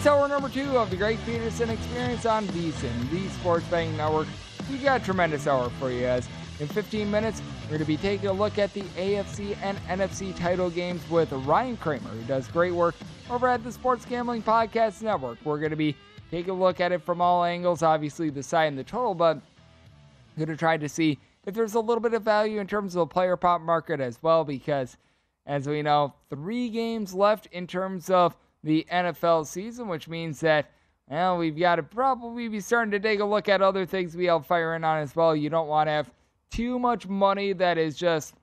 It's hour number two of the Greg Peterson Experience on VSIN, the Sports Betting Network. We got a tremendous hour for you as in 15 minutes, we're going to be taking a look at the AFC and NFC title games with Ryan Kramer, who does great work over at the Sports Gambling Podcast Network. We're going to be taking a look at it from all angles, obviously the side and the total, but going to try to see if there's a little bit of value in terms of the player prop market as well, because as we know, three games left in terms of the NFL season, which means that well, we've got to probably be starting to take a look at other things we have firing on as well. You don't want to have too much money that is just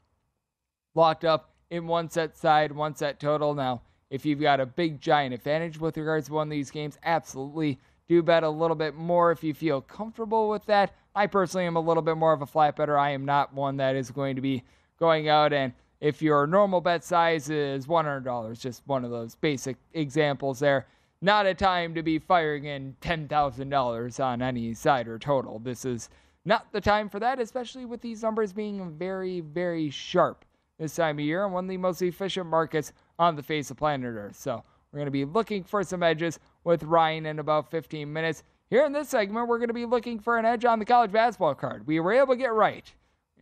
locked up in one set side, one set total. Now, if you've got a big giant advantage with regards to one of these games, absolutely do bet a little bit more if you feel comfortable with that. I personally am a little bit more of a flat better. I am not one that is going to be going out and if your normal bet size is $100, just one of those basic examples there, not a time to be firing in $10,000 on any side or total. This is not the time for that, especially with these numbers being very, very sharp this time of year and one of the most efficient markets on the face of planet Earth. So we're going to be looking for some edges with Ryan in about 15 minutes. Here in this segment, we're going to be looking for an edge on the college basketball card. We were able to get right.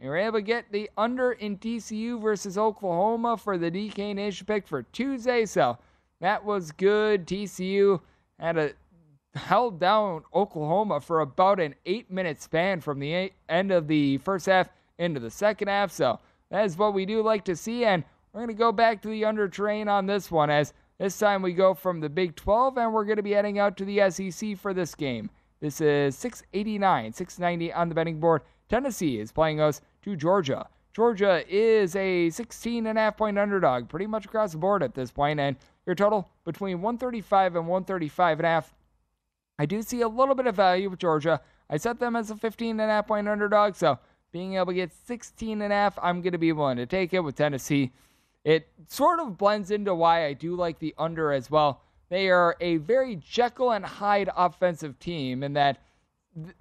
We were able to get the under in TCU versus Oklahoma for the DK Nation pick for Tuesday. So that was good. TCU had a held down Oklahoma for about an eight minute span from the eight, end of the first half into the second half. So that is what we do like to see. And we're going to go back to the under train on this one as this time we go from the Big 12 and we're going to be heading out to the SEC for this game. This is 689, 690 on the betting board. Tennessee is playing us to Georgia. Georgia is a 16 and a half point underdog, pretty much across the board at this point, and your total between 135 and 135 and a half. I do see a little bit of value with Georgia. I set them as a 15 and a half point underdog, so being able to get 16 and a half, I'm going to be willing to take it with Tennessee. It sort of blends into why I do like the under as well. They are a very Jekyll and Hyde offensive team in that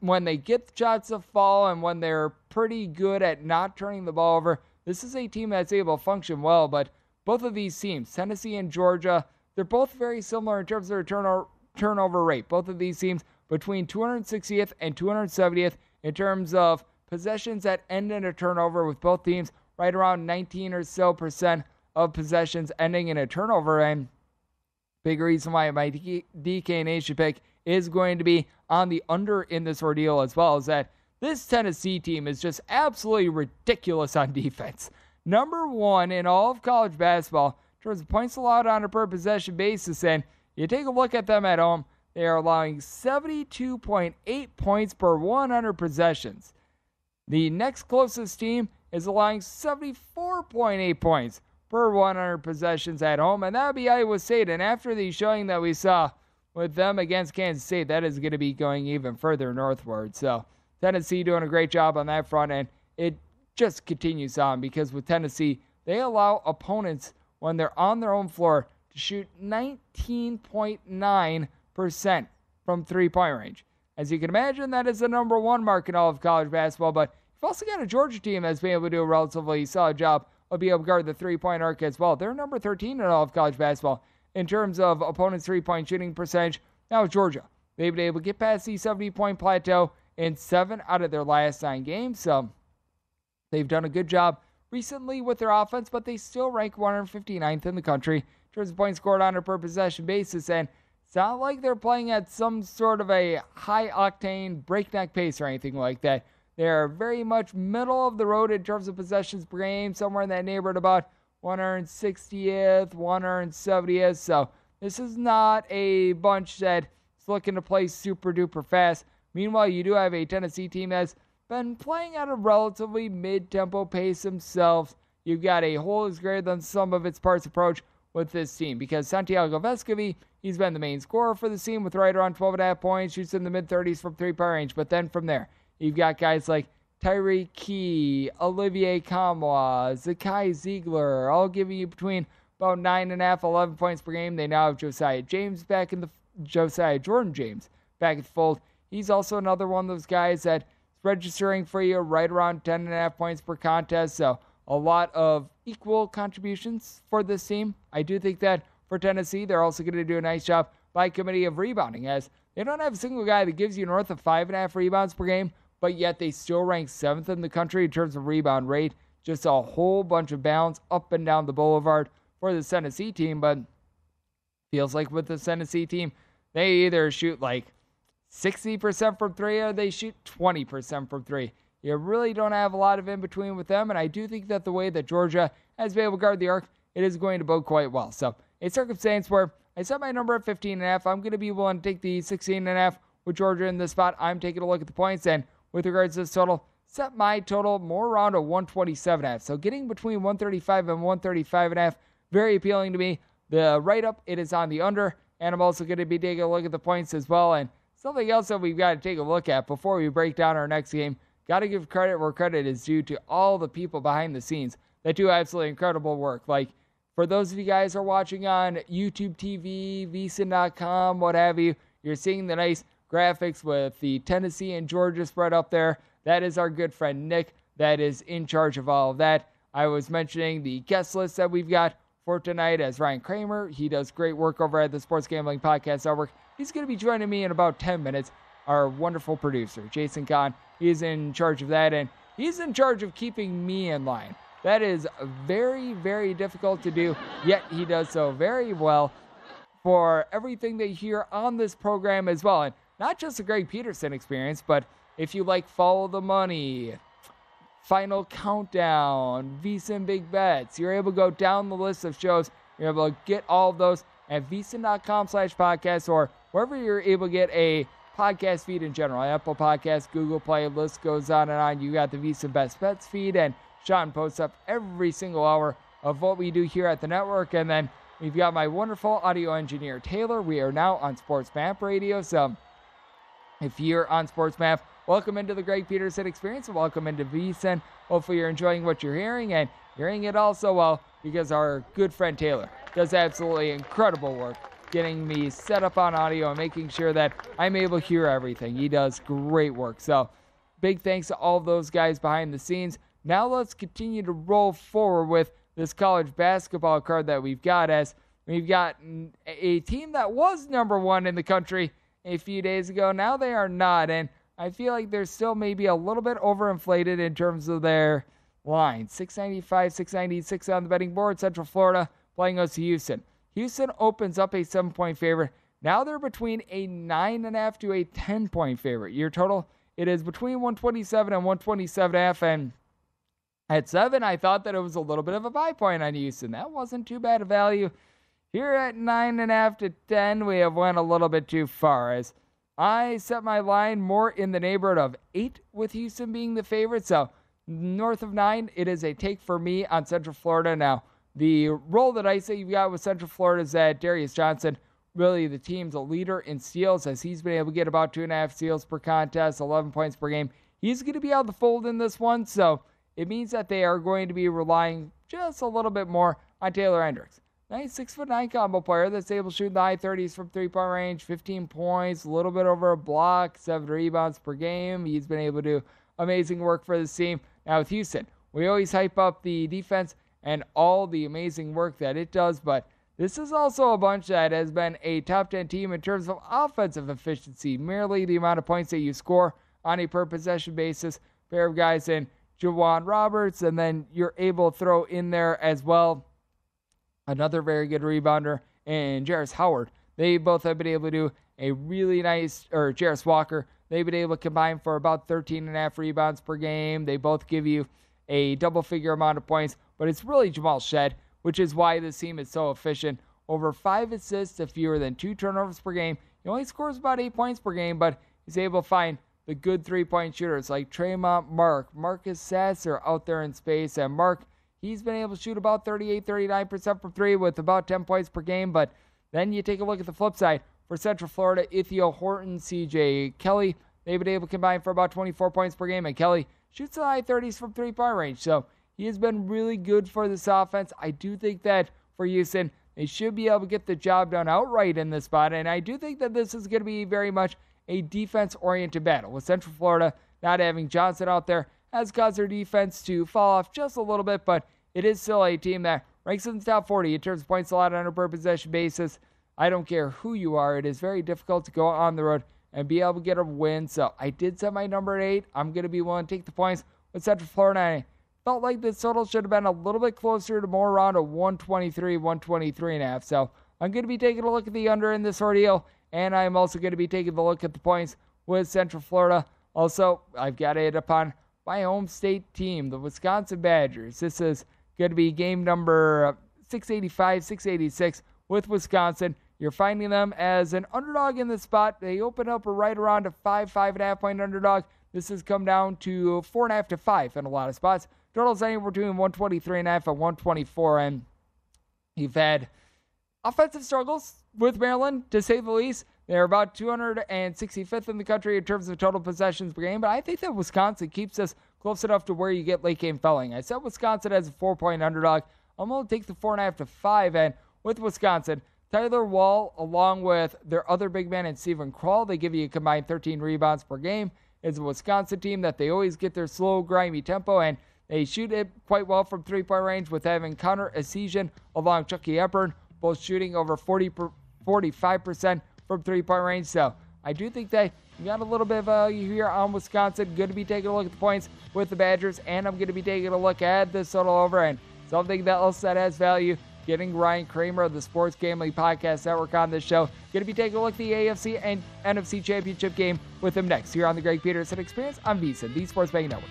when they get the shots to fall and when they're pretty good at not turning the ball over, this is a team that's able to function well. But both of these teams, Tennessee and Georgia, they're both very similar in terms of their turnover, turnover rate. Both of these teams between 260th and 270th in terms of possessions that end in a turnover, with both teams right around 19 or so percent of possessions ending in a turnover. And big reason why my DK Nation pick is going to be on the under in this ordeal as well is that this Tennessee team is just absolutely ridiculous on defense. Number one in all of college basketball in terms of points allowed on a per possession basis. And you take a look at them at home, they are allowing 72.8 points per 100 possessions. The next closest team is allowing 74.8 points per 100 possessions at home, and that would be Iowa State. And after the showing that we saw with them against Kansas State, that is going to be going even further northward. So Tennessee doing a great job on that front, and it just continues on because with Tennessee, they allow opponents when they're on their own floor to shoot 19.9% from three point range. As you can imagine, that is the number one mark in all of college basketball, but you've also got a Georgia team that's been able to do a relatively solid job of being able to guard the three point arc as well. They're number 13 in all of college basketball in terms of opponents' three point shooting percentage. Now, Georgia, they've been able to get past the 70 point plateau in seven out of their last nine games. So they've done a good job recently with their offense, but they still rank 159th in the country in terms of points scored on a per possession basis. And it's not like they're playing at some sort of a high octane breakneck pace or anything like that. They're very much middle of the road in terms of possessions per game, somewhere in that neighborhood about 160th, 170th. So this is not a bunch that is looking to play super duper fast. Meanwhile, you do have a Tennessee team that's been playing at a relatively mid tempo pace themselves. You've got a whole is greater than some of its parts approach with this team because Santiago Vescovi, he's been the main scorer for the team with right around 12.5 points, shoots in the mid 30s from three point range. But then from there, you've got guys like Tyreke Key, Olivier Nkamhoua, Zakai Ziegler, all giving you between about 9.5, 11 points per game. They now have Josiah James back in the Josiah Jordan James back at the fold. He's also another one of those guys that's registering for you right around 10.5 points per contest. So a lot of equal contributions for this team. I do think that for Tennessee, they're also going to do a nice job by committee of rebounding, as they don't have a single guy that gives you north of five and a half rebounds per game, but yet they still rank seventh in the country in terms of rebound rate. Just a whole bunch of bounds up and down the boulevard for the Tennessee team, but feels like with the Tennessee team, they either shoot like 60% from three or they shoot 20% from three. You really don't have a lot of in between with them, and I do think that the way that Georgia has been able to guard the arc, it is going to bode quite well. So, a circumstance where I set my number at 15 and a half, I'm going to be willing to take the 16 and a half with Georgia in this spot. I'm taking a look at the points, and with regards to this total, set my total more around a 127 and half. So, getting between 135 and 135 and a half, very appealing to me. The write up, it is on the under, and I'm also going to be taking a look at the points as well. And Something else that we've got to take a look at before we break down our next game. Got to give credit where credit is due to all the people behind the scenes that do absolutely incredible work. Like for those of you guys who are watching on YouTube TV, VSiN.com, what have you, you're seeing the nice graphics with the Tennessee and Georgia spread up there. That is our good friend Nick that is in charge of all of that. I was mentioning the guest list that we've got for tonight as Ryan Kramer. He does great work over at the Sports Gambling Podcast Network. He's going to be joining me in about 10 minutes. Our wonderful producer, Jason Kahn, is in charge of that, and he's in charge of keeping me in line. That is very, very difficult to do, yet he does so very well for everything they hear on this program as well. And not just the Greg Peterson experience, but if you like Follow the Money, Final Countdown, VSiN Big Bets, you're able to go down the list of shows. You're able to get all of those at vsin.com slash podcast or wherever you're able to get a podcast feed in general. Apple Podcasts, Google Play, list goes on and on. You got the VSiN Best Bets feed, and Sean posts up every single hour of what we do here at the network. And then we've got my wonderful audio engineer, Taylor. We are now on Sports Map Radio. So if you're on Sports Map, welcome into the Greg Peterson experience and welcome into VSiN. Hopefully, you're enjoying what you're hearing and hearing it all so well because our good friend Taylor does absolutely incredible work getting me set up on audio and making sure that I'm able to hear everything. He does great work. So, big thanks to all those guys behind the scenes. Now, let's continue to roll forward with this college basketball card that we've got as we've got a team that was number one in the country a few days ago. Now they are not. And I feel like they're still maybe a little bit overinflated in terms of their line. 695, 696 on the betting board. Central Florida playing us Houston. Houston opens up a seven point favorite. Now they're between a nine and a half to a 10 point favorite. Your total, it is between 127 and 127 and a half. And at seven, I thought that it was a little bit of a buy point on Houston. That wasn't too bad a value. Here at nine and a half to 10, we have went a little bit too far as I set my line more in the neighborhood of eight with Houston being the favorite. So north of nine, it is a take for me on Central Florida. Now, the role that I say you've got with Central Florida is that Darius Johnson, really the team's a leader in steals as he's been able to get about two and a half steals per contest, 11 points per game. He's going to be out of the fold in this one. So it means that they are going to be relying just a little bit more on Taylor Hendricks. Nice six foot nine combo player that's able to shoot in the high 30s from three point range, 15 points, a little bit over a block, seven rebounds per game. He's been able to do amazing work for this team. Now with Houston, we always hype up the defense and all the amazing work that it does, but this is also a bunch that has been a top 10 team in terms of offensive efficiency, merely the amount of points that you score on a per possession basis. Pair of guys in J'Wan Roberts, and then you're able to throw in there as well another very good rebounder, and Jarace Howard. They both have been able to do a really nice, or Jarace Walker, they've been able to combine for about 13 and a half rebounds per game. They both give you a double figure amount of points, but it's really Jamal Shead, which is why this team is so efficient. Over five assists to fewer than two turnovers per game. He only scores about eight points per game, but he's able to find the good three point shooters like Tramon Mark, Marcus Sasser out there in space, and Mark He's been able to shoot about 38, 39% from three with about 10 points per game. But then you take a look at the flip side for Central Florida, Ithiel Horton, CJ Kelly. They've been able to combine for about 24 points per game. And Kelly shoots the high 30s from three point range. So he has been really good for this offense. I do think that for Houston, they should be able to get the job done outright in this spot. And I do think that this is going to be very much a defense oriented battle with Central Florida not having Johnson out there has caused their defense to fall off just a little bit, but it is still a team that ranks in the top 40 in terms of points allowed on a per possession basis. I don't care who you are, it is very difficult to go on the road and be able to get a win. So I did set my number at eight. I'm going to be willing to take the points with Central Florida. I felt like this total should have been a little bit closer to more around a 123, 123 and a half. So I'm going to be taking a look at the under in this ordeal, and I'm also going to be taking a look at the points with Central Florida. Also, I've got it upon my home state team, the Wisconsin Badgers. This is going to be game number 685, 686 with Wisconsin. You're finding them as an underdog in the spot. They open up right around a five, five and a half point underdog. This has come down to four and a half to five in a lot of spots. Totals anywhere between 123 and a half and 124. And you've had offensive struggles with Maryland, to say the least. They're about 265th in the country in terms of total possessions per game, but I think that Wisconsin keeps us close enough to where you get late game felling. I said Wisconsin as a four point underdog. I'm going to take the four and a half to five, and with Wisconsin, Tyler Wahl, along with their other big man and Steven Crowl, they give you a combined 13 rebounds per game. It's a Wisconsin team that they always get their slow, grimy tempo, and they shoot it quite well from three point range with having Connor Essegian along Chucky Hepburn, both shooting over 40 45% from three point range. So I do think that you got a little bit of value here on Wisconsin. Going to be taking a look at the points with the Badgers, and I'm going to be taking a look at this total over and something that else that has value. Getting Ryan Kramer of the Sports Gambling Podcast Network on this show. Going to be taking a look at the AFC and NFC Championship game with him next here on the Greg Peterson Experience on VSiN, the Sports Betting Network.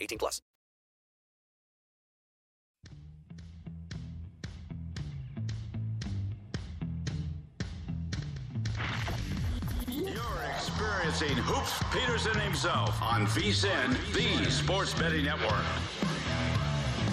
18 plus. You're experiencing Hoops Peterson himself on VSIN, the Sports Betting Network.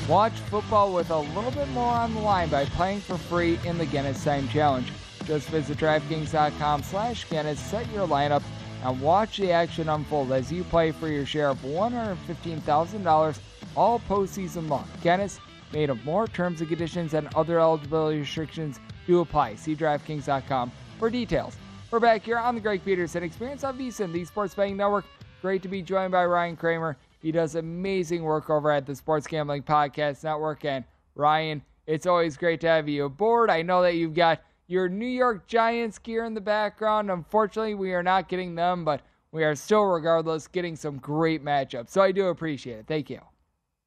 Watch football with a little bit more on the line by playing for free in the Guinness Time Challenge. Just visit DraftKings.com slash Guinness, set your lineup, and watch the action unfold as you play for your share of $115,000 all postseason long. Guinness made of more terms and conditions and other eligibility restrictions do apply. See DraftKings.com for details. We're back here on the Greg Peterson Experience on VSIN, the Sports Betting Network. Great to be joined by Ryan Kramer. He does amazing work over at the Sports Gambling Podcast Network. And Ryan, it's always great to have you aboard. I know that you've got your New York Giants gear in the background. Unfortunately, we are not getting them, but we are still, regardless, getting some great matchups. So I do appreciate it. Thank you.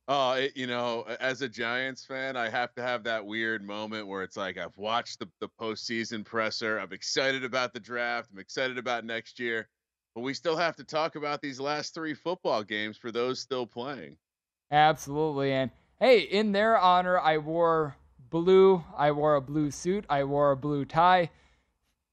Oh, it, you know, as a Giants fan, I have to have that weird moment where it's like I've watched the, the postseason presser. I'm excited about the draft. I'm excited about next year. But we still have to talk about these last three football games for those still playing. Absolutely. And hey, in their honor, I wore blue. I wore a blue suit. I wore a blue tie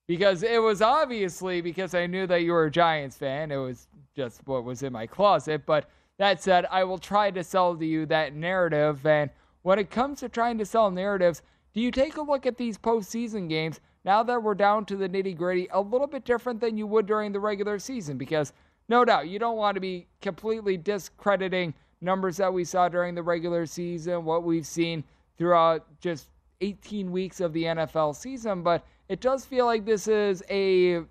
because it was obviously because I knew that you were a Giants fan. It was just what was in my closet. But that said, I will try to sell to you that narrative. And when it comes to trying to sell narratives, do you take a look at these postseason games now that we're down to the nitty gritty a little bit different than you would during the regular season? Because no doubt you don't want to be completely discrediting numbers that we saw during the regular season, what we've seen throughout just 18 weeks of the NFL season, but it does feel like this is a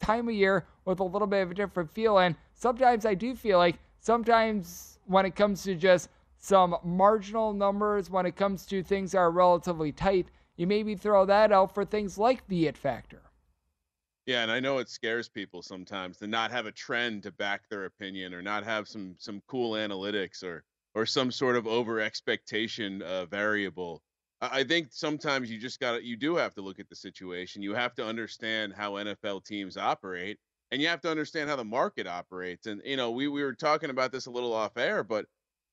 time of year with a little bit of a different feel. And sometimes I do feel like sometimes when it comes to just some marginal numbers, when it comes to things that are relatively tight, you maybe throw that out for things like the it factor. Yeah, and I know it scares people sometimes to not have a trend to back their opinion or not have some some cool analytics or or some sort of over expectation uh, variable. I think sometimes you just got you do have to look at the situation. You have to understand how NFL teams operate and you have to understand how the market operates. And you know, we we were talking about this a little off air, but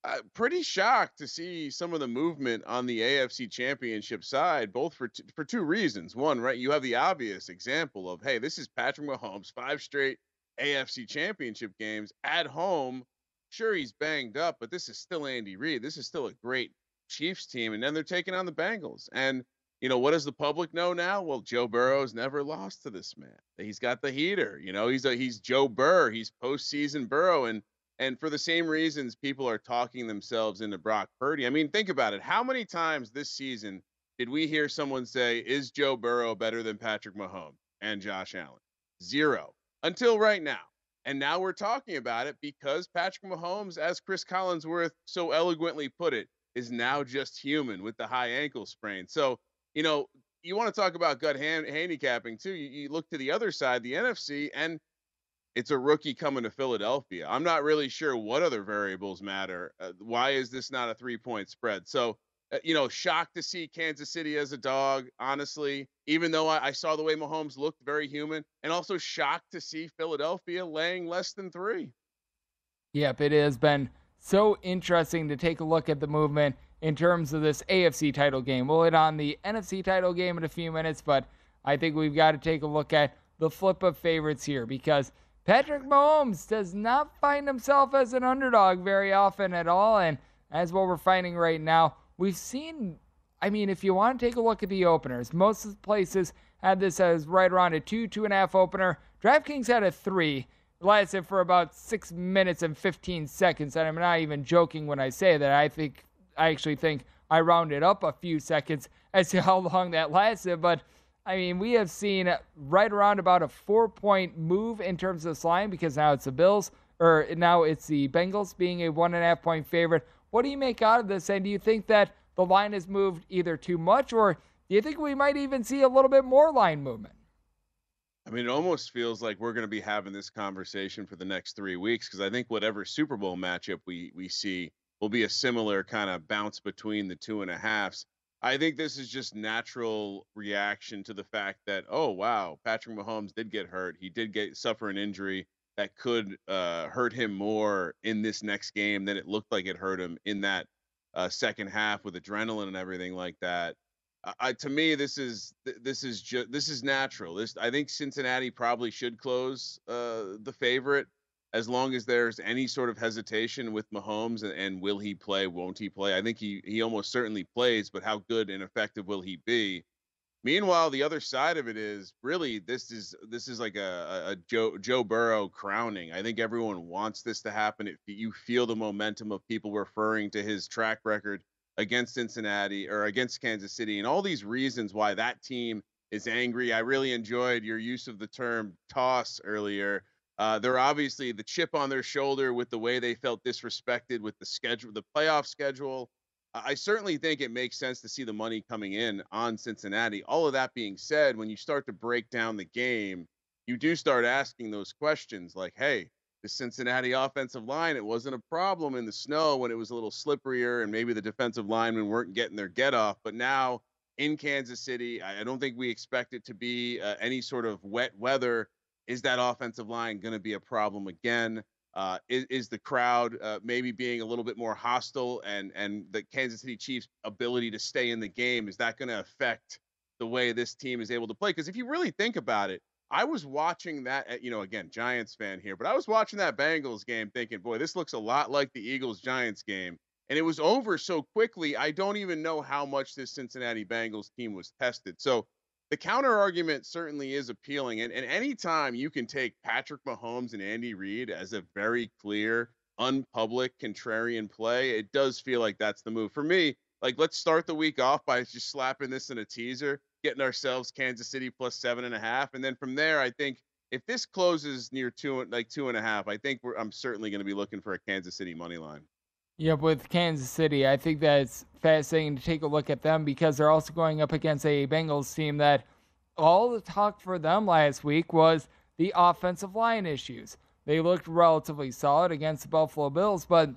uh, pretty shocked to see some of the movement on the AFC Championship side, both for t- for two reasons. One, right, you have the obvious example of, hey, this is Patrick Mahomes, five straight AFC Championship games at home. Sure, he's banged up, but this is still Andy Reid. This is still a great Chiefs team, and then they're taking on the Bengals. And you know what does the public know now? Well, Joe Burrow's never lost to this man. He's got the heater. You know, he's a he's Joe Burr. He's postseason Burrow, and and for the same reasons, people are talking themselves into Brock Purdy. I mean, think about it. How many times this season did we hear someone say, "Is Joe Burrow better than Patrick Mahomes and Josh Allen?" Zero until right now. And now we're talking about it because Patrick Mahomes, as Chris Collinsworth so eloquently put it, is now just human with the high ankle sprain. So, you know, you want to talk about gut hand, handicapping too. You, you look to the other side, the NFC, and it's a rookie coming to Philadelphia. I'm not really sure what other variables matter. Uh, why is this not a three point spread? So, Uh, you know, shocked to see Kansas City as a dog, honestly, even though I, I, saw the way Mahomes looked very human, and also shocked to see Philadelphia laying less than three. Yep, it has been so interesting to take a look at the movement in terms of this AFC title game. We'll hit on the NFC title game in a few minutes, but I think we've got to take a look at the flip of favorites here because Patrick Mahomes does not find himself as an underdog very often at all. And as what we're finding right now, we've seen, I mean, if you want to take a look at the openers, most of the places had this as right around a two, two and a half opener. DraftKings had a three. It lasted for about six minutes and 15 seconds. And I'm not even joking when I say that. I think, I actually think I rounded up a few seconds as to how long that lasted. But I mean, we have seen right around about a four point move in terms of this line because now it's the Bills, or now it's the Bengals being a one and a half point favorite. What do you make out of this? And do you think that the line has moved either too much, or do you think we might even see a little bit more line movement? I mean, it almost feels like we're going to be having this conversation for the next three weeks because I think whatever Super Bowl matchup we we see will be a similar kind of bounce between the two and a halves. I think this is just natural reaction to the fact that oh wow, Patrick Mahomes did get hurt. He did get suffer an injury that could uh, hurt him more in this next game than it looked like it hurt him in that uh, second half with adrenaline and everything like that. I, to me, this is this is just this is natural. This I think Cincinnati probably should close uh, the favorite as long as there's any sort of hesitation with Mahomes and, and will he play, won't he play? I think he he almost certainly plays, but how good and effective will he be? Meanwhile, the other side of it is really this is this is like a, a Joe Joe Burrow crowning. I think everyone wants this to happen. If you feel the momentum of people referring to his track record against Cincinnati or against Kansas City, and all these reasons why that team is angry. I really enjoyed your use of the term toss earlier. Uh, they're obviously the chip on their shoulder with the way they felt disrespected with the schedule, the playoff schedule. I certainly think it makes sense to see the money coming in on Cincinnati. All of that being said, when you start to break down the game, you do start asking those questions like, hey, the Cincinnati offensive line, it wasn't a problem in the snow when it was a little slipperier and maybe the defensive linemen weren't getting their get off. But now in Kansas City, I don't think we expect it to be uh, any sort of wet weather. Is that offensive line going to be a problem again? Uh, is, is, the crowd uh, maybe being a little bit more hostile and and the Kansas City Chiefs' ability to stay in the game is that going to affect the way this team is able to play? Because if you really think about it, I was watching that, you know, again, Giants fan here, but I was watching that Bengals game thinking, boy, this looks a lot like the Eagles Giants game. And it was over so quickly. I don't even know how much this Cincinnati Bengals team was tested. So the counter argument certainly is appealing. And, and anytime you can take Patrick Mahomes and Andy Reid as a very clear, unpublic, contrarian play, it does feel like that's the move. For me, like, let's start the week off by just slapping this in a teaser, getting ourselves Kansas City plus seven and a half. And then from there, I think if this closes near two, like two and a half, I think I'm certainly going to be looking for a Kansas City money line. Yep, with Kansas City, I think that's fascinating to take a look at them because they're also going up against a Bengals team that all the talk for them last week was the offensive line issues. They looked relatively solid against the Buffalo Bills, but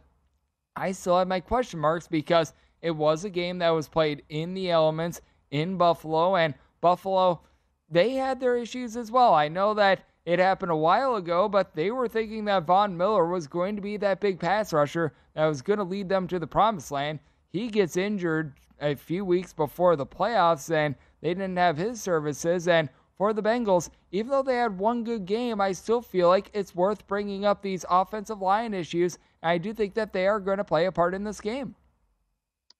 I still have my question marks because it was a game that was played in the elements in Buffalo, and Buffalo, they had their issues as well. I know that it happened a while ago, but they were thinking that Von Miller was going to be that big pass rusher that was going to lead them to the promised land. He gets injured a few weeks before the playoffs, and they didn't have his services. And for the Bengals, even though they had one good game, I still feel like it's worth bringing up these offensive line issues. I do think that they are going to play a part in this game.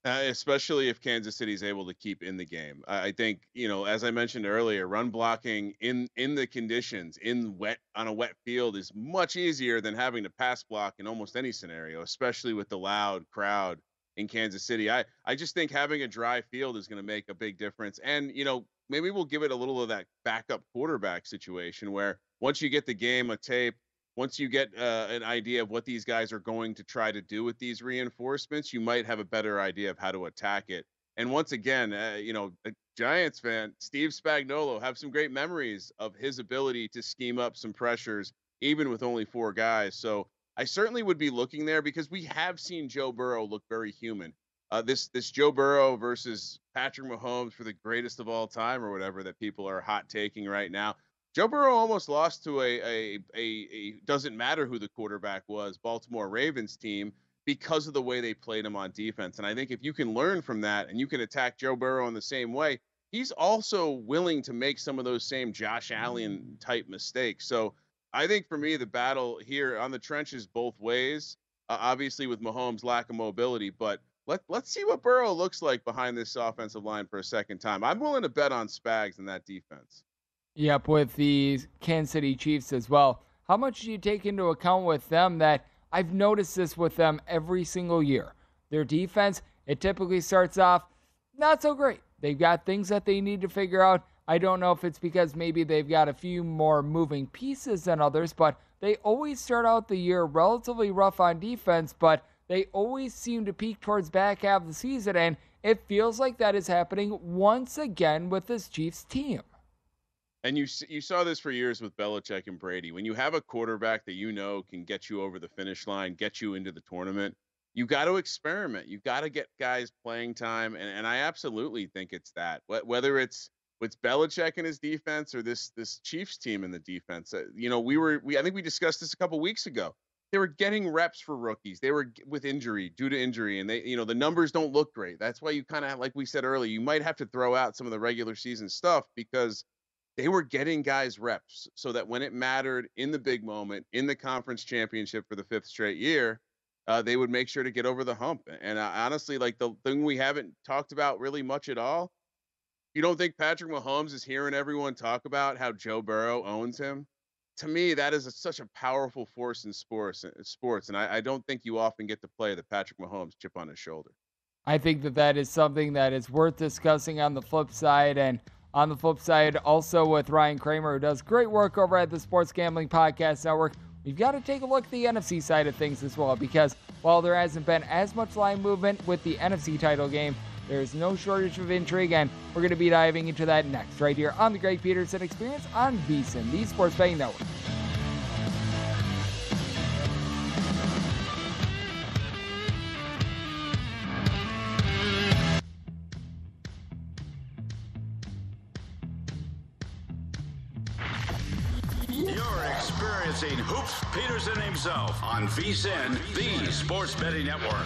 Uh, especially if Kansas City is able to keep in the game. I, I think you know, as I mentioned earlier, run blocking in in the conditions in wet on a wet field is much easier than having to pass block in almost any scenario, especially with the loud crowd in Kansas City. I I just think having a dry field is going to make a big difference. And you know, maybe we'll give it a little of that backup quarterback situation where once you get the game a tape once you get uh, an idea of what these guys are going to try to do with these reinforcements, you might have a better idea of how to attack it. And once again, uh, you know, a Giants fan, Steve Spagnuolo, have some great memories of his ability to scheme up some pressures, even with only four guys. So I certainly would be looking there because we have seen Joe Burrow look very human. Uh, this this Joe Burrow versus Patrick Mahomes for the greatest of all time, or whatever that people are hot taking right now. Joe Burrow almost lost to a, a, a, a doesn't matter who the quarterback was, Baltimore Ravens team because of the way they played him on defense. And I think if you can learn from that and you can attack Joe Burrow in the same way, he's also willing to make some of those same Josh Allen type mistakes. So I think for me, the battle here on the trenches both ways. Uh, obviously, with Mahomes' lack of mobility, but let let's see what Burrow looks like behind this offensive line for a second time. I'm willing to bet on Spags in that defense. Yep, with the Kansas City Chiefs as well. How much do you take into account with them that I've noticed this with them every single year? Their defense, it typically starts off not so great. They've got things that they need to figure out. I don't know if it's because maybe they've got a few more moving pieces than others, but they always start out the year relatively rough on defense, but they always seem to peak towards back half of the season, and it feels like that is happening once again with this Chiefs team. And you you saw this for years with Belichick and Brady. When you have a quarterback that you know can get you over the finish line, get you into the tournament, you got to experiment. You got to get guys playing time, and, and I absolutely think it's that. Whether it's with Belichick and his defense or this this Chiefs team in the defense, uh, you know, we were we I think we discussed this a couple weeks ago. They were getting reps for rookies. They were with injury due to injury, and they you know the numbers don't look great. That's why you kind of like we said earlier, you might have to throw out some of the regular season stuff because they were getting guys reps so that when it mattered in the big moment in the conference championship for the fifth straight year uh, they would make sure to get over the hump. And uh, honestly, like the thing we haven't talked about really much at all, you don't think Patrick Mahomes is hearing everyone talk about how Joe Burrow owns him? To me, that is a, such a powerful force in sports. Uh, sports, and I, I don't think you often get to play the Patrick Mahomes chip on his shoulder. I think that that is something that is worth discussing on the flip side. And on the flip side, also with Ryan Kramer, who does great work over at the Sports Gambling Podcast Network we've got to take a look at the NFC side of things as well because while there hasn't been as much line movement with the NFC title game, there's no shortage of intrigue, and we're going to be diving into that next right here on the Greg Peterson Experience on VSIN, the Sports Betting Network. Himself on VSIN, the Sports Betting Network.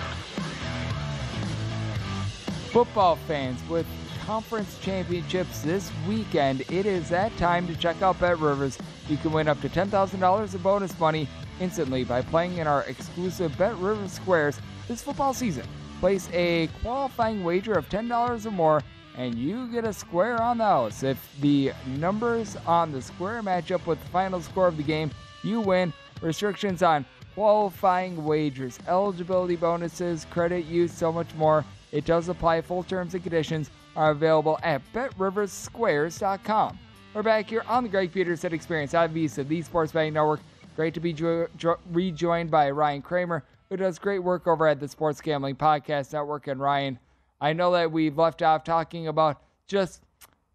Football fans, with conference championships this weekend, it is that time to check out Bet Rivers. You can win up to $10,000 of bonus money instantly by playing in our exclusive Bet Rivers Squares this football season. Place a qualifying wager of $10 or more and you get a square on the house. If the numbers on the square match up with the final score of the game, you win. Restrictions on qualifying wagers, eligibility bonuses, credit use, so much more. It does apply. Full terms and conditions are available at betriversquares.com. We're back here on the Greg Peterson Experience on VSIN, the Sports Betting Network. Great to be jo- jo- rejoined by Ryan Kramer, who does great work over at the Sports Gambling Podcast Network. And Ryan, I know that we've left off talking about just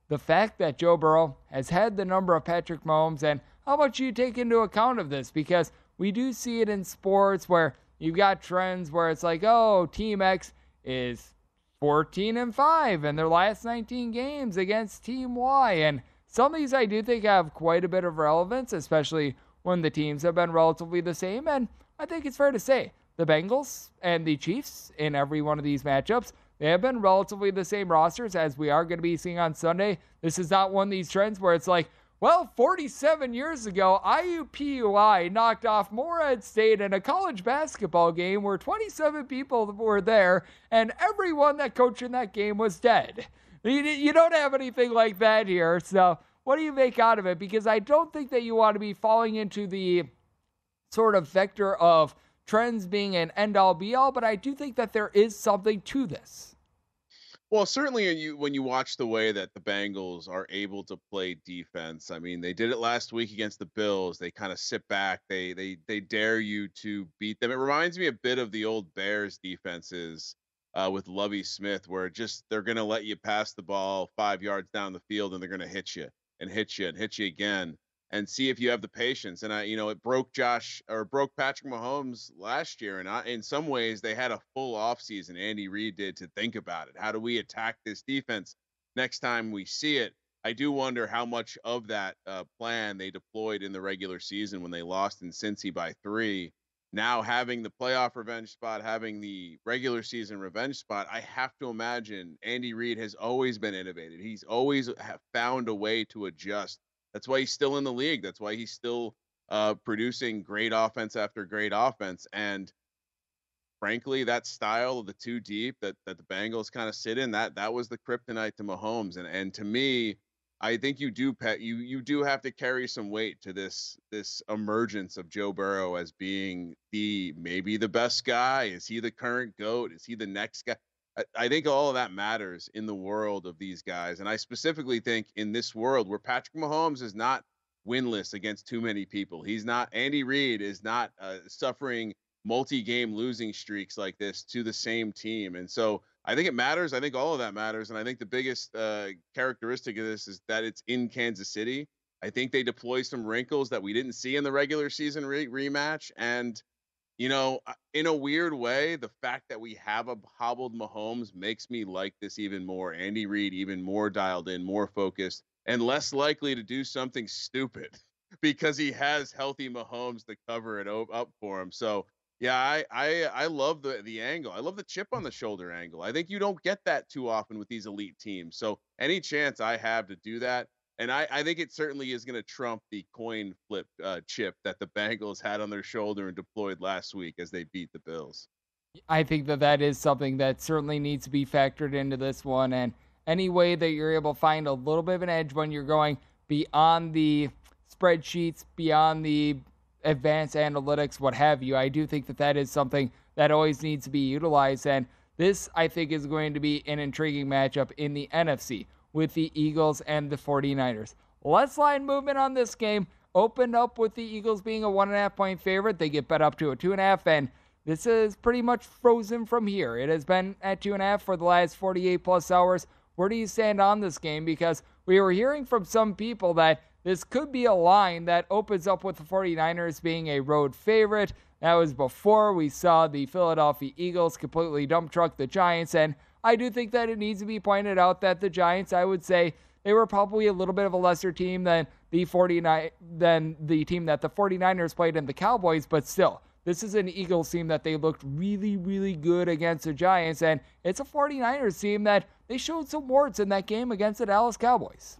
the fact that Joe Burrow has had the number of Patrick Mahomes and how much you take into account of this because we do see it in sports where you've got trends where it's like, oh, Team X is 14 and 5 in their last 19 games against Team Y. And some of these I do think have quite a bit of relevance, especially when the teams have been relatively the same. And I think it's fair to say the Bengals and the Chiefs in every one of these matchups they have been relatively the same rosters as we are going to be seeing on Sunday. This is not one of these trends where it's like, well, 47 years ago, IUPUI knocked off Morehead State in a college basketball game where 27 people were there, and everyone that coached in that game was dead. You don't have anything like that here. So, what do you make out of it? Because I don't think that you want to be falling into the sort of vector of trends being an end all be all, but I do think that there is something to this. Well, certainly when you when you watch the way that the Bengals are able to play defense. I mean, they did it last week against the Bills. They kind of sit back. They they they dare you to beat them. It reminds me a bit of the old Bears defenses uh, with Lovie Smith, where just they're going to let you pass the ball five yards down the field and they're going to hit you and hit you and hit you again and see if you have the patience. And I, you know, it broke Josh or broke Patrick Mahomes last year. And I, in some ways, they had a full offseason. Andy Reid did to think about it. How do we attack this defense next time we see it? I do wonder how much of that uh, plan they deployed in the regular season when they lost in Cincy by three. now having the playoff revenge spot, having the regular season revenge spot, I have to imagine Andy Reid has always been innovative. He's always found a way to adjust. That's why he's still in the league. That's why he's still uh, producing great offense after great offense. And frankly, that style of the two deep that that the Bengals kind of sit in that that was the kryptonite to Mahomes. And and to me, I think you do pet you you do have to carry some weight to this this emergence of Joe Burrow as being the maybe the best guy. Is he the current goat? Is he the next guy? I, think all of that matters in the world of these guys, and I specifically think in this world where Patrick Mahomes is not winless against too many people. He's not Andy Reid is not uh, suffering multi-game losing streaks like this to the same team, and so I think it matters. I think all of that matters, and I think the biggest uh, characteristic of this is that it's in Kansas City. I think they deploy some wrinkles that we didn't see in the regular season re- rematch, and you know, in a weird way, the fact that we have a hobbled Mahomes makes me like this even more. Andy Reid even more dialed in, more focused, and less likely to do something stupid because he has healthy Mahomes to cover it up for him. So yeah, I I I love the the angle. I love the chip on the shoulder angle. I think you don't get that too often with these elite teams. So any chance I have to do that, and I I think it certainly is going to trump the coin flip uh, chip that the Bengals had on their shoulder and deployed last week as they beat the Bills. I think that that is something that certainly needs to be factored into this one, and any way that you're able to find a little bit of an edge when you're going beyond the spreadsheets, beyond the advanced analytics, what have you. I do think that that is something that always needs to be utilized. And this, I think, is going to be an intriguing matchup in the NFC with the Eagles and the 49ers. Less line movement on this game. Opened up with the Eagles being a one and a half point favorite. They get bet up to a two and a half, and this is pretty much frozen from here. It has been at two and a half for the last 48 plus hours. Where do you stand on this game? Because we were hearing from some people that this could be a line that opens up with the 49ers being a road favorite. That was before we saw the Philadelphia Eagles completely dump truck the Giants. And I do think that it needs to be pointed out that the Giants, I would say, they were probably a little bit of a lesser team than the 49 than the team that the 49ers played in the Cowboys, but still, this is an Eagles team that they looked really, really good against the Giants, and it's a 49ers team that they showed some warts in that game against the Dallas Cowboys.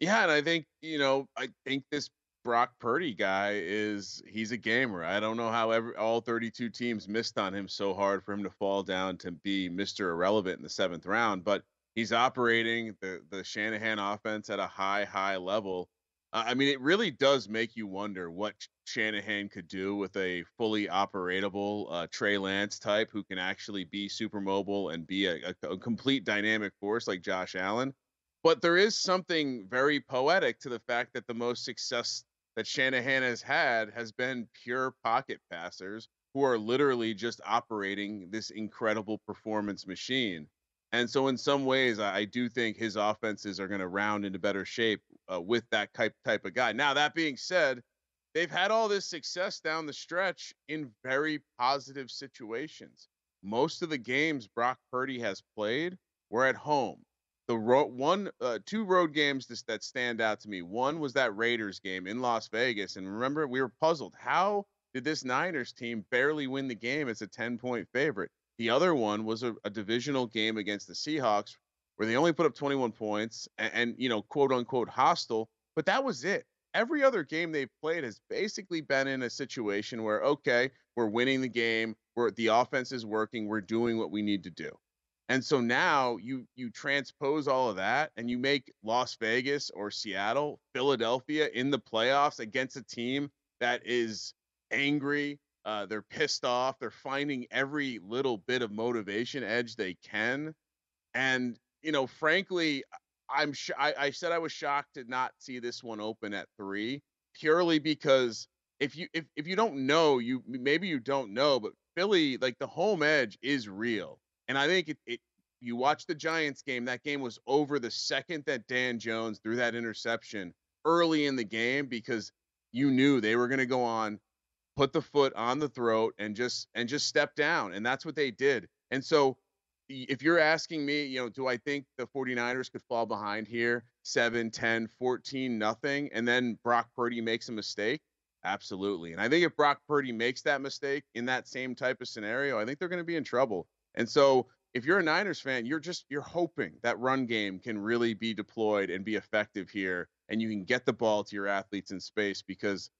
Yeah, and I think you know, I think this Brock Purdy guy is he's a gamer. I don't know how every, all 32 teams missed on him so hard for him to fall down to be Mr. Irrelevant in the seventh round, but he's operating the the Shanahan offense at a high high level. Uh, I mean, it really does make you wonder what Shanahan could do with a fully operatable uh, Trey Lance type who can actually be super mobile and be a, a, a complete dynamic force like Josh Allen. But there is something very poetic to the fact that the most success that Shanahan has had has been pure pocket passers who are literally just operating this incredible performance machine. And so, in some ways, I, do think his offenses are going to round into better shape uh, with that type type of guy. Now, that being said, they've had all this success down the stretch in very positive situations. Most of the games Brock Purdy has played were at home the ro- one uh, two road games this, that stand out to me. One was that Raiders game in Las Vegas, and remember we were puzzled. How did this Niners team barely win the game as a ten point favorite? The other one was a, a divisional game against the Seahawks where they only put up 21 points and, and you know quote unquote hostile, but that was it. Every other game they've played has basically been in a situation where okay, we're winning the game, where the offense is working, we're doing what we need to do. And so now you you transpose all of that and you make Las Vegas or Seattle, Philadelphia in the playoffs against a team that is angry, uh, they're pissed off, they're finding every little bit of motivation edge they can. And you know, frankly, I'm sh- I, I said I was shocked to not see this one open at three, purely because if you if, if you don't know, you maybe you don't know, but Philly, like the home edge is real and I think it, it you watch the Giants game, that game was over the second that Dan Jones threw that interception early in the game because you knew they were going to go on, put the foot on the throat and just and just step down. And that's what they did. And so if you're asking me, you know, do I think the 49ers could fall behind here 7, 10, 14, nothing, and then Brock Purdy makes a mistake? Absolutely. And I think if Brock Purdy makes that mistake in that same type of scenario, I think they're going to be in trouble. And so if you're a Niners fan, you're just you're hoping that run game can really be deployed and be effective here and you can get the ball to your athletes in space because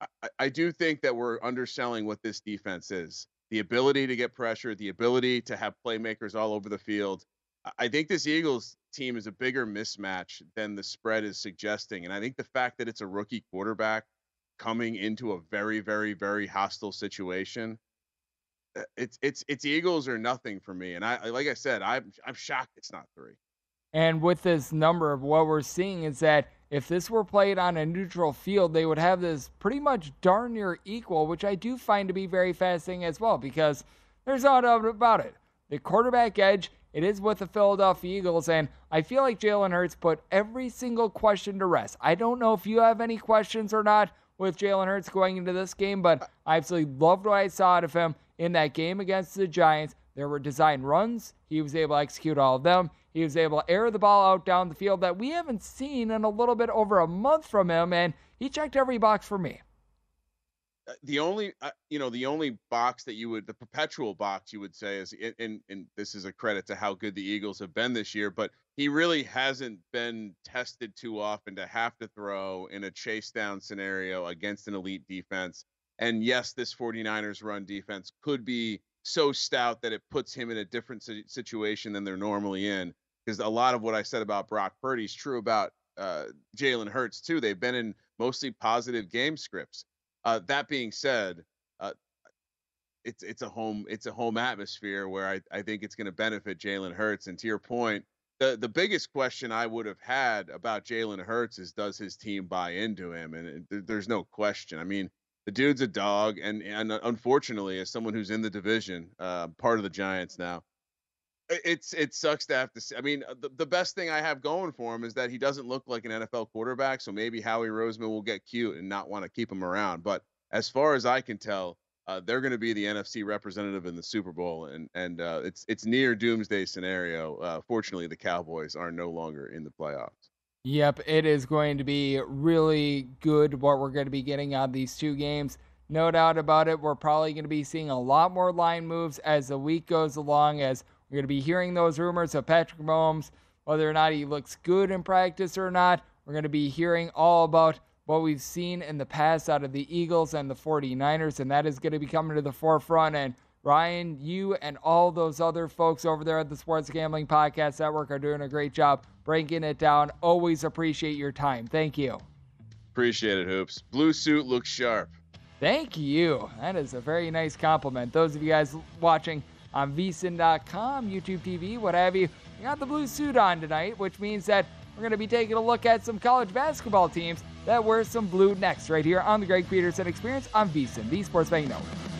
I, I do think that we're underselling what this defense is. The ability to get pressure, the ability to have playmakers all over the field. I think this Eagles team is a bigger mismatch than the spread is suggesting. And I think the fact that it's a rookie quarterback coming into a very, very, very hostile situation. Uh, it's it's it's Eagles or nothing for me, and I like I said, I'm I'm shocked it's not three. And with this number of what we're seeing is that if this were played on a neutral field, they would have this pretty much darn near equal, which I do find to be very fascinating as well, because there's no doubt about it. The quarterback edge, it is with the Philadelphia Eagles, and I feel like Jalen Hurts put every single question to rest. I don't know if you have any questions or not, with Jalen Hurts going into this game, but I absolutely loved what I saw out of him in that game against the Giants. There were design runs. He was able to execute all of them. He was able to air the ball out down the field that we haven't seen in a little bit over a month from him, and he checked every box for me. Uh, the only uh, you know the only box that you would the perpetual box you would say is and and this is a credit to how good the Eagles have been this year but he really hasn't been tested too often to have to throw in a chase down scenario against an elite defense and yes this 49ers run defense could be so stout that it puts him in a different situation than they're normally in because a lot of what I said about Brock Purdy is true about uh, Jalen Hurts too they've been in mostly positive game scripts uh, that being said, uh, it's it's a home it's a home atmosphere where I, I think it's going to benefit Jalen Hurts. And to your point, the the biggest question I would have had about Jalen Hurts is does his team buy into him? And it, there's no question. I mean, the dude's a dog, and and unfortunately, as someone who's in the division, uh, part of the Giants now, it's it sucks to have to see. I mean, uh, the, the best thing I have going for him is that he doesn't look like an NFL quarterback. So maybe Howie Roseman will get cute and not want to keep him around. But as far as I can tell, uh, they're going to be the NFC representative in the Super Bowl, and and uh, it's it's near doomsday scenario. Uh, fortunately, the Cowboys are no longer in the playoffs. Yep, it is going to be really good what we're going to be getting out of these two games. No doubt about it. We're probably going to be seeing a lot more line moves as the week goes along, as we're going to be hearing those rumors of Patrick Mahomes, whether or not he looks good in practice or not. We're going to be hearing all about what we've seen in the past out of the Eagles and the 49ers, and that is going to be coming to the forefront. And Ryan, you and all those other folks over there at the Sports Gambling Podcast Network are doing a great job breaking it down. Always appreciate your time. Thank you. Appreciate it, Hoops. Blue suit looks sharp. Thank you. That is a very nice compliment. Those of you guys watching, on vsin.com, YouTube TV, what have you. We got the blue suit on tonight, which means that we're going to be taking a look at some college basketball teams that wear some blue next, right here on the Greg Peterson Experience on VSIN, the Sports Betting Network.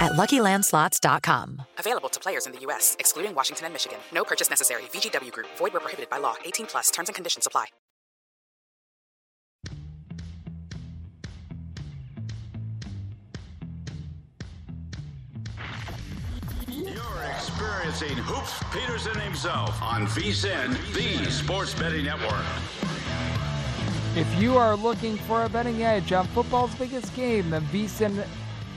at luckylandslots.com. Available to players in the U.S., excluding Washington and Michigan. No purchase necessary. VGW Group, void were prohibited by law. 18 plus terms and conditions apply. You're experiencing Hoops Peterson himself on VSIN, the Sports Betting Network. If you are looking for a betting edge on football's biggest game, then VSIN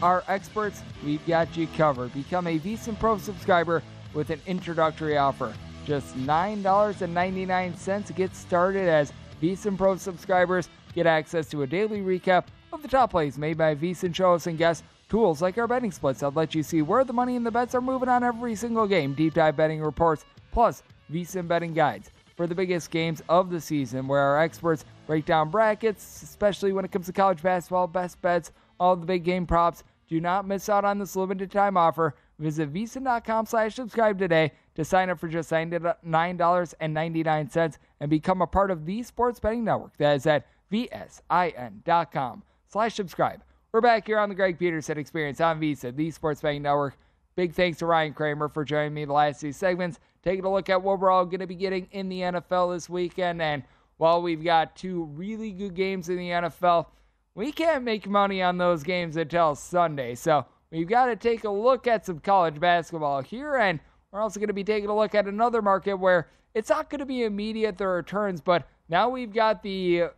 are experts. We've got you covered. Become a VSIN Pro subscriber with an introductory offer. Just $9.99 to get started as VSIN Pro subscribers get access to a daily recap of the top plays made by VSIN shows and guests. Tools like our betting splits that let you see where the money and the bets are moving on every single game. Deep dive betting reports, plus VSIN betting guides for the biggest games of the season, where our experts break down brackets, especially when it comes to college basketball, best bets, all the big game props. Do not miss out on this limited time offer. Visit VSIN.com slash subscribe today to sign up for just $9.99 and become a part of the Sports Betting Network. That is at VSIN.com slash subscribe. We're back here on the Greg Peterson Experience on VSIN, the Sports Betting Network. Big thanks to Ryan Kramer for joining me the last two segments. Taking a look at what we're all going to be getting in the NFL this weekend. And while we've got two really good games in the NFL, we can't make money on those games until Sunday. So we've got to take a look at some college basketball here. And we're also going to be taking a look at another market where it's not going to be immediate the returns, but now we've got the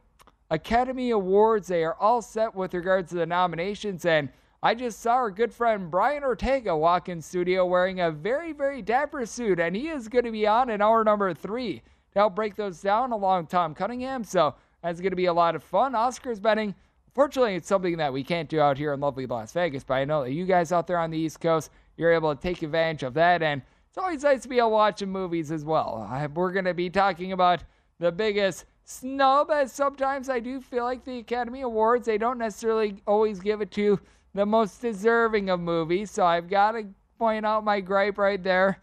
Academy Awards. They are all set with regards to the nominations. And I just saw our good friend Brian Ortega walk in studio wearing a very, very dapper suit. And he is going to be on in hour number three to help break those down along Tom Cunningham. So that's going to be a lot of fun. Oscars betting. Fortunately, it's something that we can't do out here in lovely Las Vegas, but I know that you guys out there on the East Coast, you're able to take advantage of that. And it's always nice to be able to watch movies as well. We're going to be talking about the biggest snub, as sometimes I do feel like the Academy Awards, they don't necessarily always give it to the most deserving of movies. So I've got to point out my gripe right there.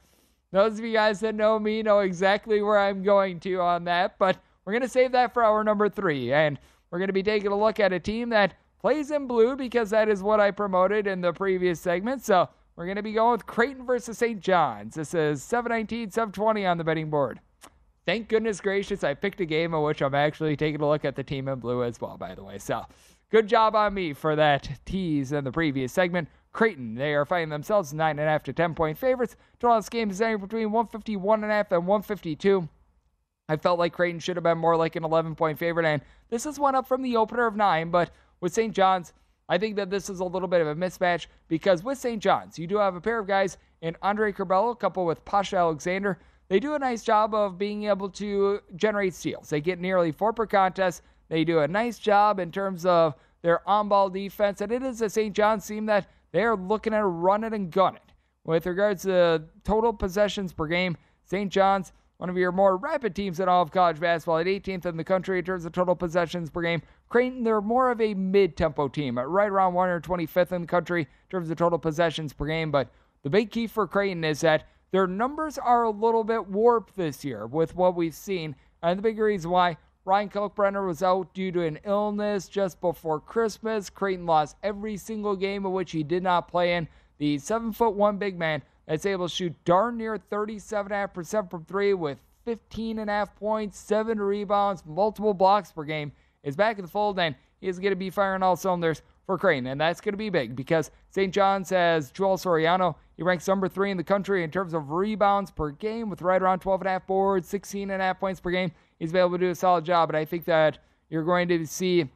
Those of you guys that know me know exactly where I'm going to on that, but we're going to save that for our number three. And we're going to be taking a look at a team that plays in blue because that is what I promoted in the previous segment. So we're going to be going with Creighton versus St. John's. This is 719, 720 on the betting board. Thank goodness gracious, I picked a game in which I'm actually taking a look at the team in blue as well, by the way. So good job on me for that tease in the previous segment. Creighton, they are finding themselves 9.5 to 10 point favorites. Total this game is anywhere between 151.5 and 152. I felt like Creighton should have been more like an 11 point favorite, and this is one up from the opener of nine. But with St. John's, I think that this is a little bit of a mismatch because with St. John's, you do have a pair of guys in Andre Curbelo, coupled with Posh Alexander. They do a nice job of being able to generate steals. They get nearly four per contest. They do a nice job in terms of their on ball defense, and it is a St. John's team that they're looking at run it and gun it. With regards to total possessions per game, St. John's one of your more rapid teams in all of college basketball at 18th in the country in terms of total possessions per game. Creighton, they're more of a mid tempo team, right around 125th in the country in terms of total possessions per game. But the big key for Creighton is that their numbers are a little bit warped this year with what we've seen. And the big reason why Ryan Kalkbrenner was out due to an illness just before Christmas. Creighton lost every single game in which he did not play in. The seven foot one big man that's able to shoot darn near 37.5% from three with 15.5 points, seven rebounds, multiple blocks per game, is back in the fold, and he is going to be firing all cylinders for Creighton. And that's going to be big because St. John's has Joel Soriano. He ranks number three in the country in terms of rebounds per game with right around 12.5 boards, 16.5 points per game. He's been able to do a solid job, and I think that you're going to see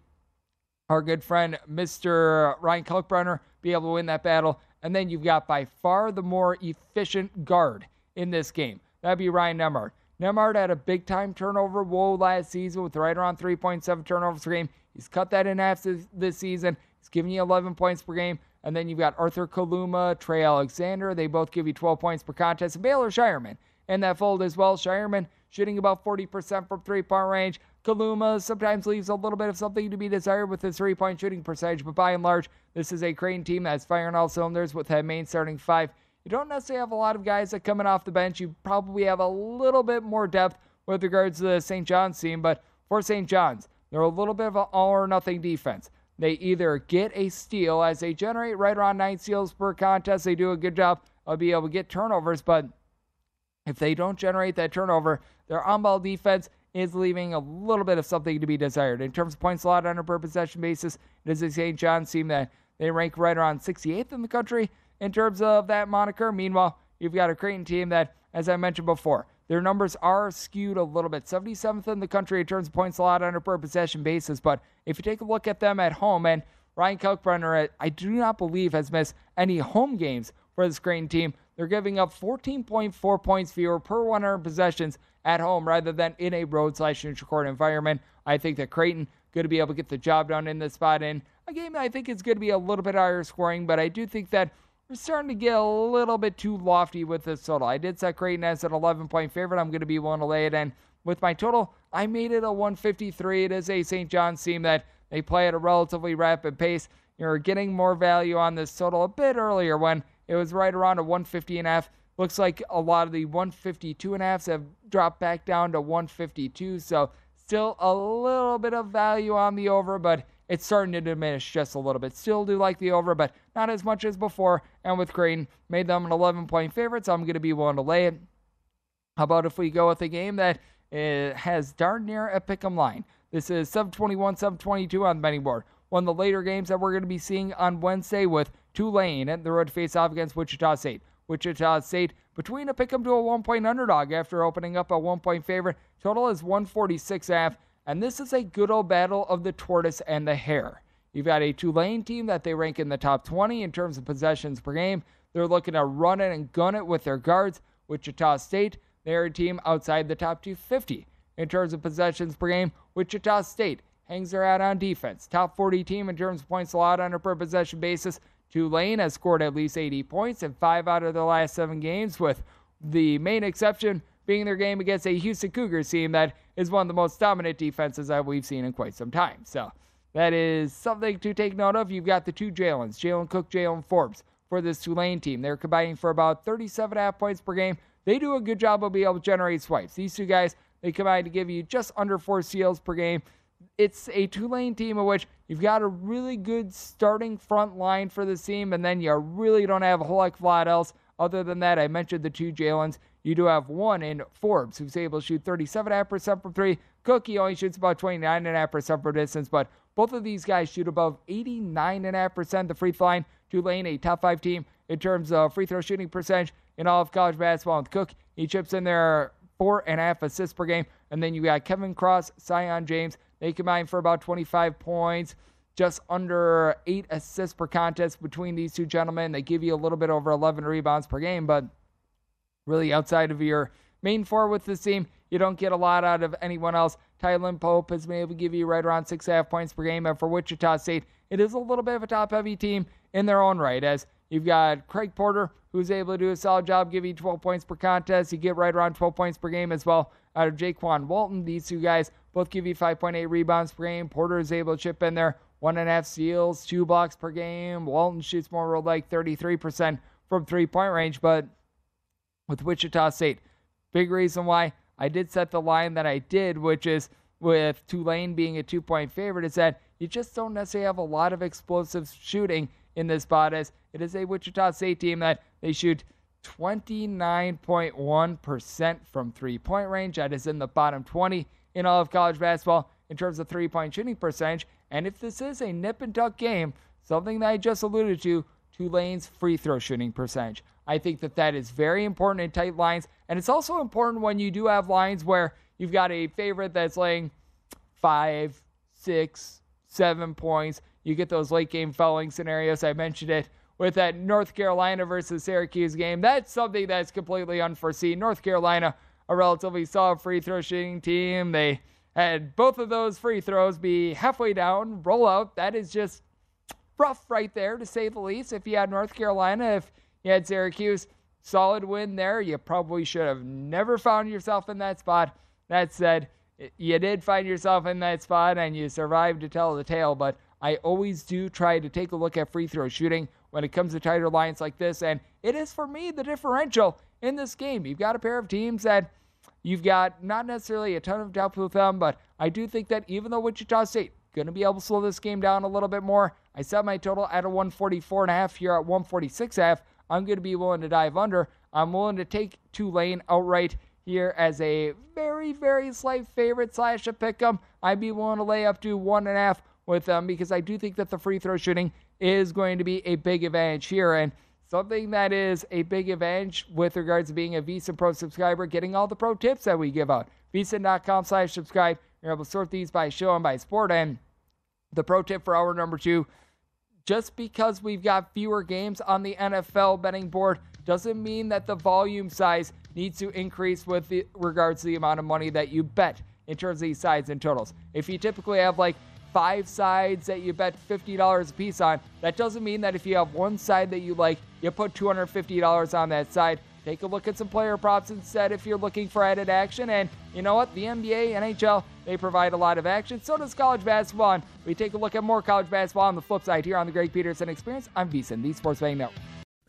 our good friend, Mr. Ryan Kalkbrenner, be able to win that battle. And then you've got by far the more efficient guard in this game. That'd be Ryan Nembhard. Nembhard had a big time turnover woe last season with right around 3.7 turnovers per game. He's cut that in half this, season. He's giving you 11 points per game. And then you've got Arthur Kaluma, Trey Alexander. They both give you 12 points per contest. And Baylor Scheierman in that fold as well. Scheierman shooting about 40% from three point range. Kaluma sometimes leaves a little bit of something to be desired with his three point shooting percentage, but by and large, this is a Creighton team that's firing all cylinders with that main starting five. You don't necessarily have a lot of guys that coming off the bench. You probably have a little bit more depth with regards to the St. John's team, but for St. John's, they're a little bit of an all or nothing defense. They either get a steal as they generate right around nine steals per contest. They do a good job of being able to get turnovers, but if they don't generate that turnover, their on ball defense is leaving a little bit of something to be desired. In terms of points allowed on a per possession basis, it is a St. John's team that they rank right around 68th in the country in terms of that moniker. Meanwhile, you've got a Creighton team that, as I mentioned before, their numbers are skewed a little bit. 77th in the country in terms of points allowed on a per possession basis. But if you take a look at them at home, and Ryan Kalkbrenner, I do not believe, has missed any home games for this Creighton team. They're giving up 14.4 points fewer per 100 possessions at home rather than in a road slash neutral court environment. I think that Creighton going to be able to get the job done in this spot in a game I think is going to be a little bit higher scoring, but I do think that we're starting to get a little bit too lofty with this total. I did set Creighton as an 11 point favorite. I'm going to be willing to lay it in. With my total, I made it a 153. It is a St. John's team that they play at a relatively rapid pace. You're getting more value on this total a bit earlier when it was right around a 150 and a half. Looks like a lot of the 152 and a halfs have dropped back down to 152. So still a little bit of value on the over, but it's starting to diminish just a little bit. Still do like the over, but not as much as before. And with Creighton, made them an 11 point favorite, so I'm going to be willing to lay it. How about if we go with a game that uh, has darn near a pick 'em line? This is 721, 722 on the betting board. One of the later games that we're going to be seeing on Wednesday with Tulane and the road face off against Wichita State. Wichita State between a pick 'em to a one point underdog after opening up a one point favorite. Total is 146 half. And this is a good old battle of the tortoise and the hare. You've got a Tulane team that they rank in the top 20 in terms of possessions per game. They're looking to run it and gun it with their guards. Wichita State, they're a team outside the top 250 in terms of possessions per game. Wichita State hangs their hat on defense. Top 40 team in terms of points allowed on a per possession basis. Tulane has scored at least 80 points in five out of their last seven games, with the main exception being their game against a Houston Cougars team that is one of the most dominant defenses that we've seen in quite some time. So that is something to take note of. You've got the two Jalen's, Jalen Cook, Jalen Forbes, for this Tulane team. They're combining for about 37.5 points per game. They do a good job of being able to generate swipes. These two guys, they combine to give you just under four steals per game. It's a Tulane team in which you've got a really good starting front line for the team, and then you really don't have a whole lot else. Other than that, I mentioned the two Jalen's. You do have one in Forbes who's able to shoot 37.5% from three. Cookie only shoots about 29.5% from distance, but both of these guys shoot above 89.5% the free throw line. Tulane, a top five team in terms of free throw shooting percentage in all of college basketball. With Cook, he chips in there four and a half assists per game. And then you got Kevin Cross, Sion James. They combine for about 25 points, just under eight assists per contest between these two gentlemen. They give you a little bit over 11 rebounds per game, but really outside of your main four with this team, you don't get a lot out of anyone else. Tylan Pope has been able to give you right around six and a half points per game. And for Wichita State, it is a little bit of a top heavy team in their own right, as you've got Craig Porter, who's able to do a solid job, giving you 12 points per contest. You get right around 12 points per game as well out of Jaykwon Walton. These two guys both give you 5.8 rebounds per game. Porter is able to chip in there one and a half steals, two blocks per game. Walton shoots more like 33% from three point range, but with Wichita State. Big reason why I did set the line that I did, which is with Tulane being a two point favorite, is that you just don't necessarily have a lot of explosive shooting in this spot, as it is a Wichita State team that they shoot 29.1% from three point range. That is in the bottom 20 in all of college basketball in terms of three point shooting percentage. And if this is a nip and tuck game, something that I just alluded to, Tulane's free throw shooting percentage. I think that that is very important in tight lines. And it's also important when you do have lines where you've got a favorite that's laying five, six, seven points. You get those late game fouling scenarios. I mentioned it with that North Carolina versus Syracuse game. That's something that's completely unforeseen. North Carolina, a relatively solid free throw shooting team. They had both of those free throws be halfway down, roll out. That is just rough right there, to say the least. If you had North Carolina, if you had Syracuse, solid win there. You probably should have never found yourself in that spot. That said, you did find yourself in that spot and you survived to tell the tale, but I always do try to take a look at free throw shooting when it comes to tighter lines like this. And it is, for me, the differential in this game. You've got a pair of teams that you've got not necessarily a ton of depth with them, but I do think that even though Wichita State going to be able to slow this game down a little bit more, I set my total at a 144 and a half here at 146 half. I'm going to be willing to dive under. I'm willing to take Tulane outright here as a very, very slight favorite slash a pick 'em. I'd be willing to lay up to one and a half with them because I do think that the free throw shooting is going to be a big advantage here. And something that is a big advantage with regards to being a VSIN Pro subscriber, getting all the pro tips that we give out. VSIN.com slash subscribe. You're able to sort these by show and by sport. And the pro tip for hour number two just because we've got fewer games on the NFL betting board doesn't mean that the volume size needs to increase with regards to the amount of money that you bet in terms of these sides and totals. If you typically have like five sides that you bet $50 a piece on, that doesn't mean that if you have one side that you like, you put $250 on that side. Take a look at some player props instead if you're looking for added action. And you know what? The NBA, NHL, they provide a lot of action. So does college basketball. And we take a look at more college basketball on the flip side here on the Greg Peterson Experience. I'm VSiN, the Sports Betting Network.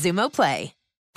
Xumo Play.